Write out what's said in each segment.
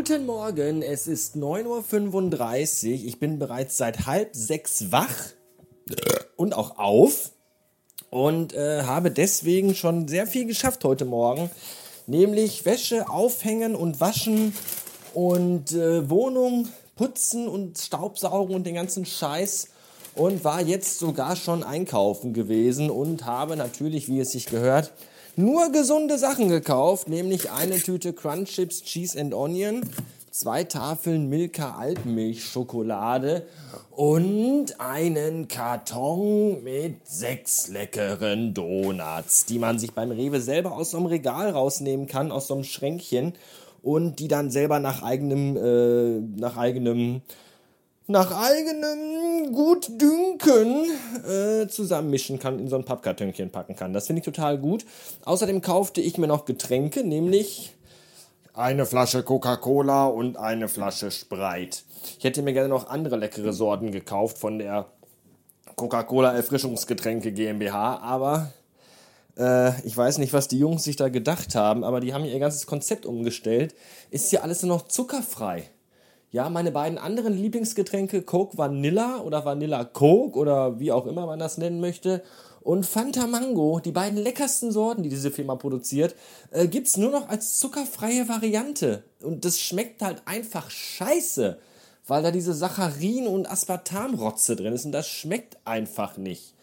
Guten Morgen, es ist 9.35 Uhr. Ich bin bereits seit halb sechs wach und auch auf und äh, habe deswegen schon sehr viel geschafft heute Morgen. Nämlich Wäsche aufhängen und waschen und äh, Wohnung putzen und Staubsaugen und den ganzen Scheiß. Und war jetzt sogar schon einkaufen gewesen und habe natürlich, wie es sich gehört, nur gesunde Sachen gekauft, nämlich eine Tüte Crunch Chips Cheese and Onion, zwei Tafeln Milka Alpenmilchschokolade und einen Karton mit sechs leckeren Donuts, die man sich beim Rewe selber aus so einem Regal rausnehmen kann, aus so einem Schränkchen und die dann selber nach eigenem, äh, nach eigenem nach eigenem Gutdünken äh, zusammenmischen kann, in so ein Pappkartönchen packen kann. Das finde ich total gut. Außerdem kaufte ich mir noch Getränke, nämlich eine Flasche Coca-Cola und eine Flasche Sprite. Ich hätte mir gerne noch andere leckere Sorten gekauft von der Coca-Cola Erfrischungsgetränke GmbH, aber äh, ich weiß nicht, was die Jungs sich da gedacht haben, aber die haben ihr ganzes Konzept umgestellt. Ist hier alles nur noch zuckerfrei. Ja, meine beiden anderen Lieblingsgetränke, Coke Vanilla oder Vanilla Coke oder wie auch immer man das nennen möchte, und Fanta Mango, die beiden leckersten Sorten, die diese Firma produziert, äh, gibt's nur noch als zuckerfreie Variante. Und das schmeckt halt einfach scheiße, weil da diese Saccharin- und Aspartamrotze drin ist und das schmeckt einfach nicht.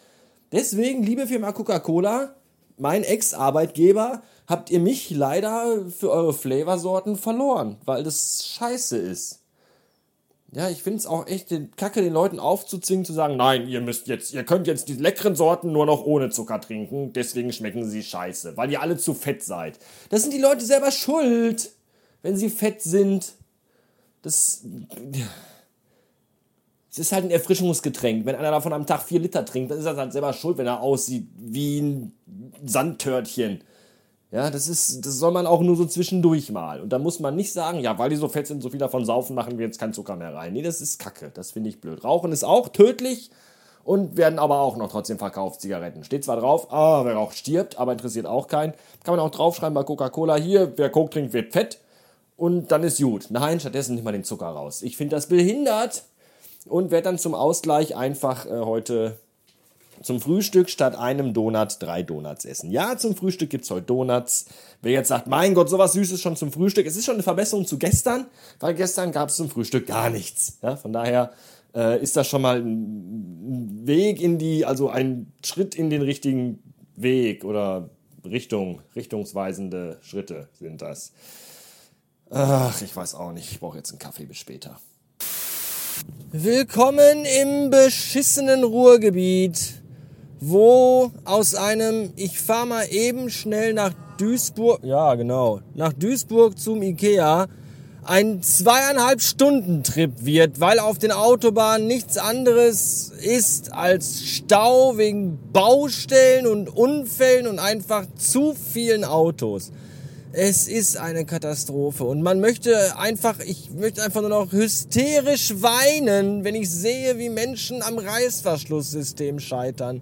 Deswegen, liebe Firma Coca-Cola, mein Ex-Arbeitgeber, habt ihr mich leider für eure Flavorsorten verloren, weil das scheiße ist. Ja, ich finde es auch echt den Kacke, den Leuten aufzuzwingen, zu sagen, nein, ihr müsst jetzt, ihr könnt jetzt die leckeren Sorten nur noch ohne Zucker trinken, deswegen schmecken sie scheiße, weil ihr alle zu fett seid. Das sind die Leute selber schuld, wenn sie fett sind. Das, das ist halt ein Erfrischungsgetränk. Wenn einer davon am Tag vier Liter trinkt, dann ist er halt selber schuld, wenn er aussieht wie ein Sandtörtchen. Ja, das ist, das soll man auch nur so zwischendurch mal. Und da muss man nicht sagen, ja, weil die so fett sind, so viel davon saufen, machen wir jetzt keinen Zucker mehr rein. Nee, das ist Kacke. Das finde ich blöd. Rauchen ist auch tödlich und werden aber auch noch trotzdem verkauft, Zigaretten. Steht zwar drauf, ah, wer raucht, stirbt, aber interessiert auch keinen. Kann man auch draufschreiben bei Coca-Cola, hier, wer Coke trinkt, wird fett. Und dann ist gut. Nein, stattdessen nicht mal den Zucker raus. Ich finde das behindert und werde dann zum Ausgleich einfach äh, heute zum Frühstück statt einem Donut drei Donuts essen. Ja, zum Frühstück gibt es heute Donuts. Wer jetzt sagt, mein Gott, sowas Süßes schon zum Frühstück, es ist schon eine Verbesserung zu gestern, weil gestern gab es zum Frühstück gar nichts. Ja, von daher äh, ist das schon mal ein Weg in die, also ein Schritt in den richtigen Weg oder Richtung, richtungsweisende Schritte sind das. Ach, ich weiß auch nicht. Ich brauche jetzt einen Kaffee bis später. Willkommen im beschissenen Ruhrgebiet wo aus einem, ich fahre mal eben schnell nach Duisburg, ja genau, nach Duisburg zum Ikea, ein zweieinhalb Stunden Trip wird, weil auf den Autobahnen nichts anderes ist als Stau wegen Baustellen und Unfällen und einfach zu vielen Autos. Es ist eine Katastrophe und man möchte einfach, ich möchte einfach nur noch hysterisch weinen, wenn ich sehe, wie Menschen am Reißverschlusssystem scheitern.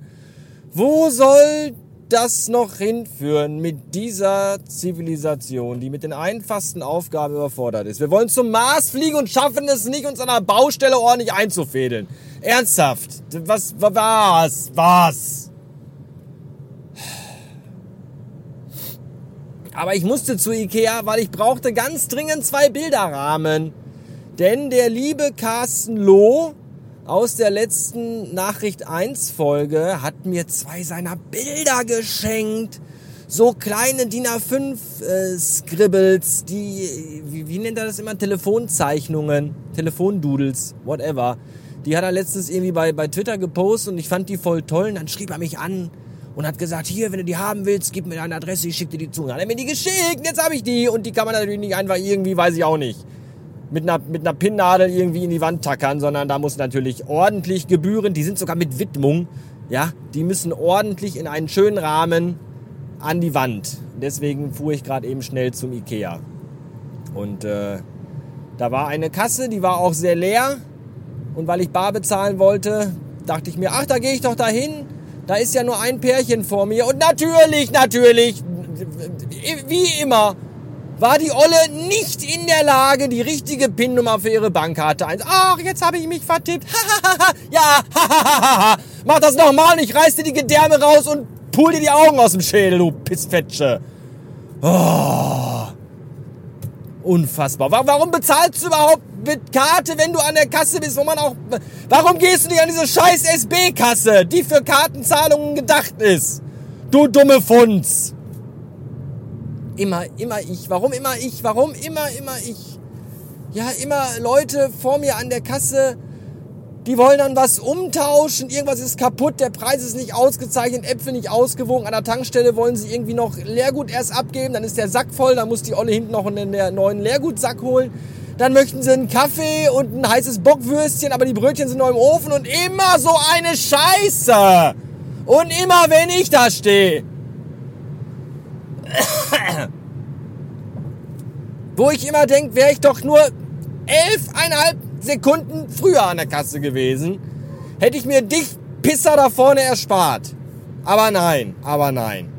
Wo soll das noch hinführen mit dieser Zivilisation, die mit den einfachsten Aufgaben überfordert ist? Wir wollen zum Mars fliegen und schaffen es nicht, uns an einer Baustelle ordentlich einzufädeln. Ernsthaft? Was, was, was? Aber ich musste zu Ikea, weil ich brauchte ganz dringend zwei Bilderrahmen. Denn der liebe Carsten Loh, aus der letzten Nachricht 1 Folge hat mir zwei seiner Bilder geschenkt. So kleine DIN A5 äh, Scribbles, die, wie, wie nennt er das immer? Telefonzeichnungen, Telefondoodles, whatever. Die hat er letztens irgendwie bei, bei Twitter gepostet und ich fand die voll toll. Und dann schrieb er mich an und hat gesagt, hier, wenn du die haben willst, gib mir deine Adresse, ich schicke dir die zu. Und dann hat er mir die geschickt, jetzt habe ich die. Und die kann man natürlich nicht einfach irgendwie, weiß ich auch nicht mit einer, mit einer Pinnnadel irgendwie in die Wand tackern, sondern da muss natürlich ordentlich Gebühren, die sind sogar mit Widmung, ja, die müssen ordentlich in einen schönen Rahmen an die Wand. Deswegen fuhr ich gerade eben schnell zum Ikea. Und äh, da war eine Kasse, die war auch sehr leer. Und weil ich bar bezahlen wollte, dachte ich mir, ach, da gehe ich doch dahin. Da ist ja nur ein Pärchen vor mir. Und natürlich, natürlich, wie immer, war die Olle nicht in der Lage, die richtige PIN-Nummer für ihre Bankkarte einzutragen. Ach, jetzt habe ich mich vertippt. ja, mach das nochmal und ich reiß dir die Gedärme raus und pul dir die Augen aus dem Schädel, du Pissfetsche. Oh. Unfassbar. Warum bezahlst du überhaupt mit Karte, wenn du an der Kasse bist, wo man auch... Warum gehst du nicht an diese scheiß SB-Kasse, die für Kartenzahlungen gedacht ist? Du dumme Funz. Immer, immer ich. Warum immer ich? Warum immer, immer ich? Ja, immer Leute vor mir an der Kasse, die wollen dann was umtauschen, irgendwas ist kaputt, der Preis ist nicht ausgezeichnet, Äpfel nicht ausgewogen, an der Tankstelle wollen sie irgendwie noch Leergut erst abgeben, dann ist der Sack voll, dann muss die Olle hinten noch einen neuen Leergutsack holen. Dann möchten sie einen Kaffee und ein heißes Bockwürstchen, aber die Brötchen sind noch im Ofen und immer so eine Scheiße. Und immer wenn ich da stehe. Wo ich immer denke, wäre ich doch nur elfeinhalb Sekunden früher an der Kasse gewesen, hätte ich mir dich Pisser da vorne erspart. Aber nein, aber nein.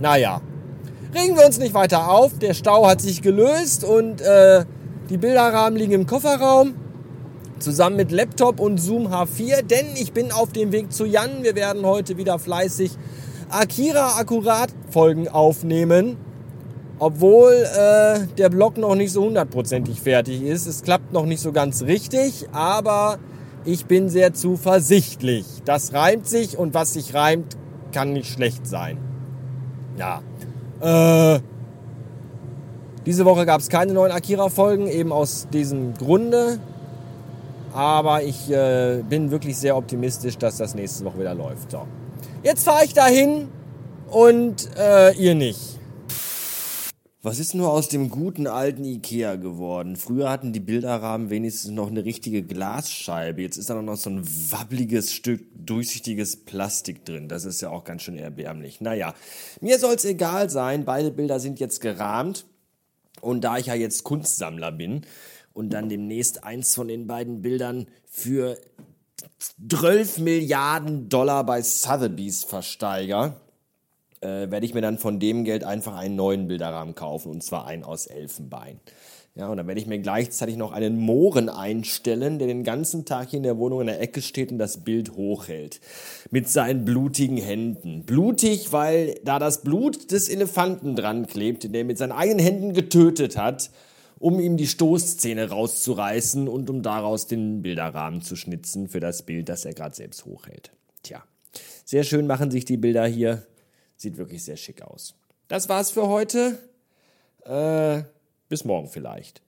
Naja, regen wir uns nicht weiter auf. Der Stau hat sich gelöst und äh, die Bilderrahmen liegen im Kofferraum. Zusammen mit Laptop und Zoom H4, denn ich bin auf dem Weg zu Jan. Wir werden heute wieder fleißig Akira Akkurat Folgen aufnehmen. Obwohl äh, der Blog noch nicht so hundertprozentig fertig ist. Es klappt noch nicht so ganz richtig, aber ich bin sehr zuversichtlich. Das reimt sich und was sich reimt, kann nicht schlecht sein. Ja. Äh, diese Woche gab es keine neuen Akira-Folgen, eben aus diesem Grunde. Aber ich äh, bin wirklich sehr optimistisch, dass das nächste Woche wieder läuft. So. Jetzt fahre ich dahin und äh, ihr nicht. Was ist nur aus dem guten alten Ikea geworden? Früher hatten die Bilderrahmen wenigstens noch eine richtige Glasscheibe. Jetzt ist da noch so ein wabbliges Stück durchsichtiges Plastik drin. Das ist ja auch ganz schön erbärmlich. Naja, mir soll es egal sein. Beide Bilder sind jetzt gerahmt. Und da ich ja jetzt Kunstsammler bin und dann demnächst eins von den beiden Bildern für 12 Milliarden Dollar bei Sotheby's versteiger, äh, werde ich mir dann von dem Geld einfach einen neuen Bilderrahmen kaufen und zwar einen aus Elfenbein. Ja, und dann werde ich mir gleichzeitig noch einen Mohren einstellen, der den ganzen Tag hier in der Wohnung in der Ecke steht und das Bild hochhält. Mit seinen blutigen Händen. Blutig, weil da das Blut des Elefanten dran klebt, den er mit seinen eigenen Händen getötet hat, um ihm die Stoßzähne rauszureißen und um daraus den Bilderrahmen zu schnitzen für das Bild, das er gerade selbst hochhält. Tja, sehr schön machen sich die Bilder hier. Sieht wirklich sehr schick aus. Das war's für heute. Äh, bis morgen vielleicht.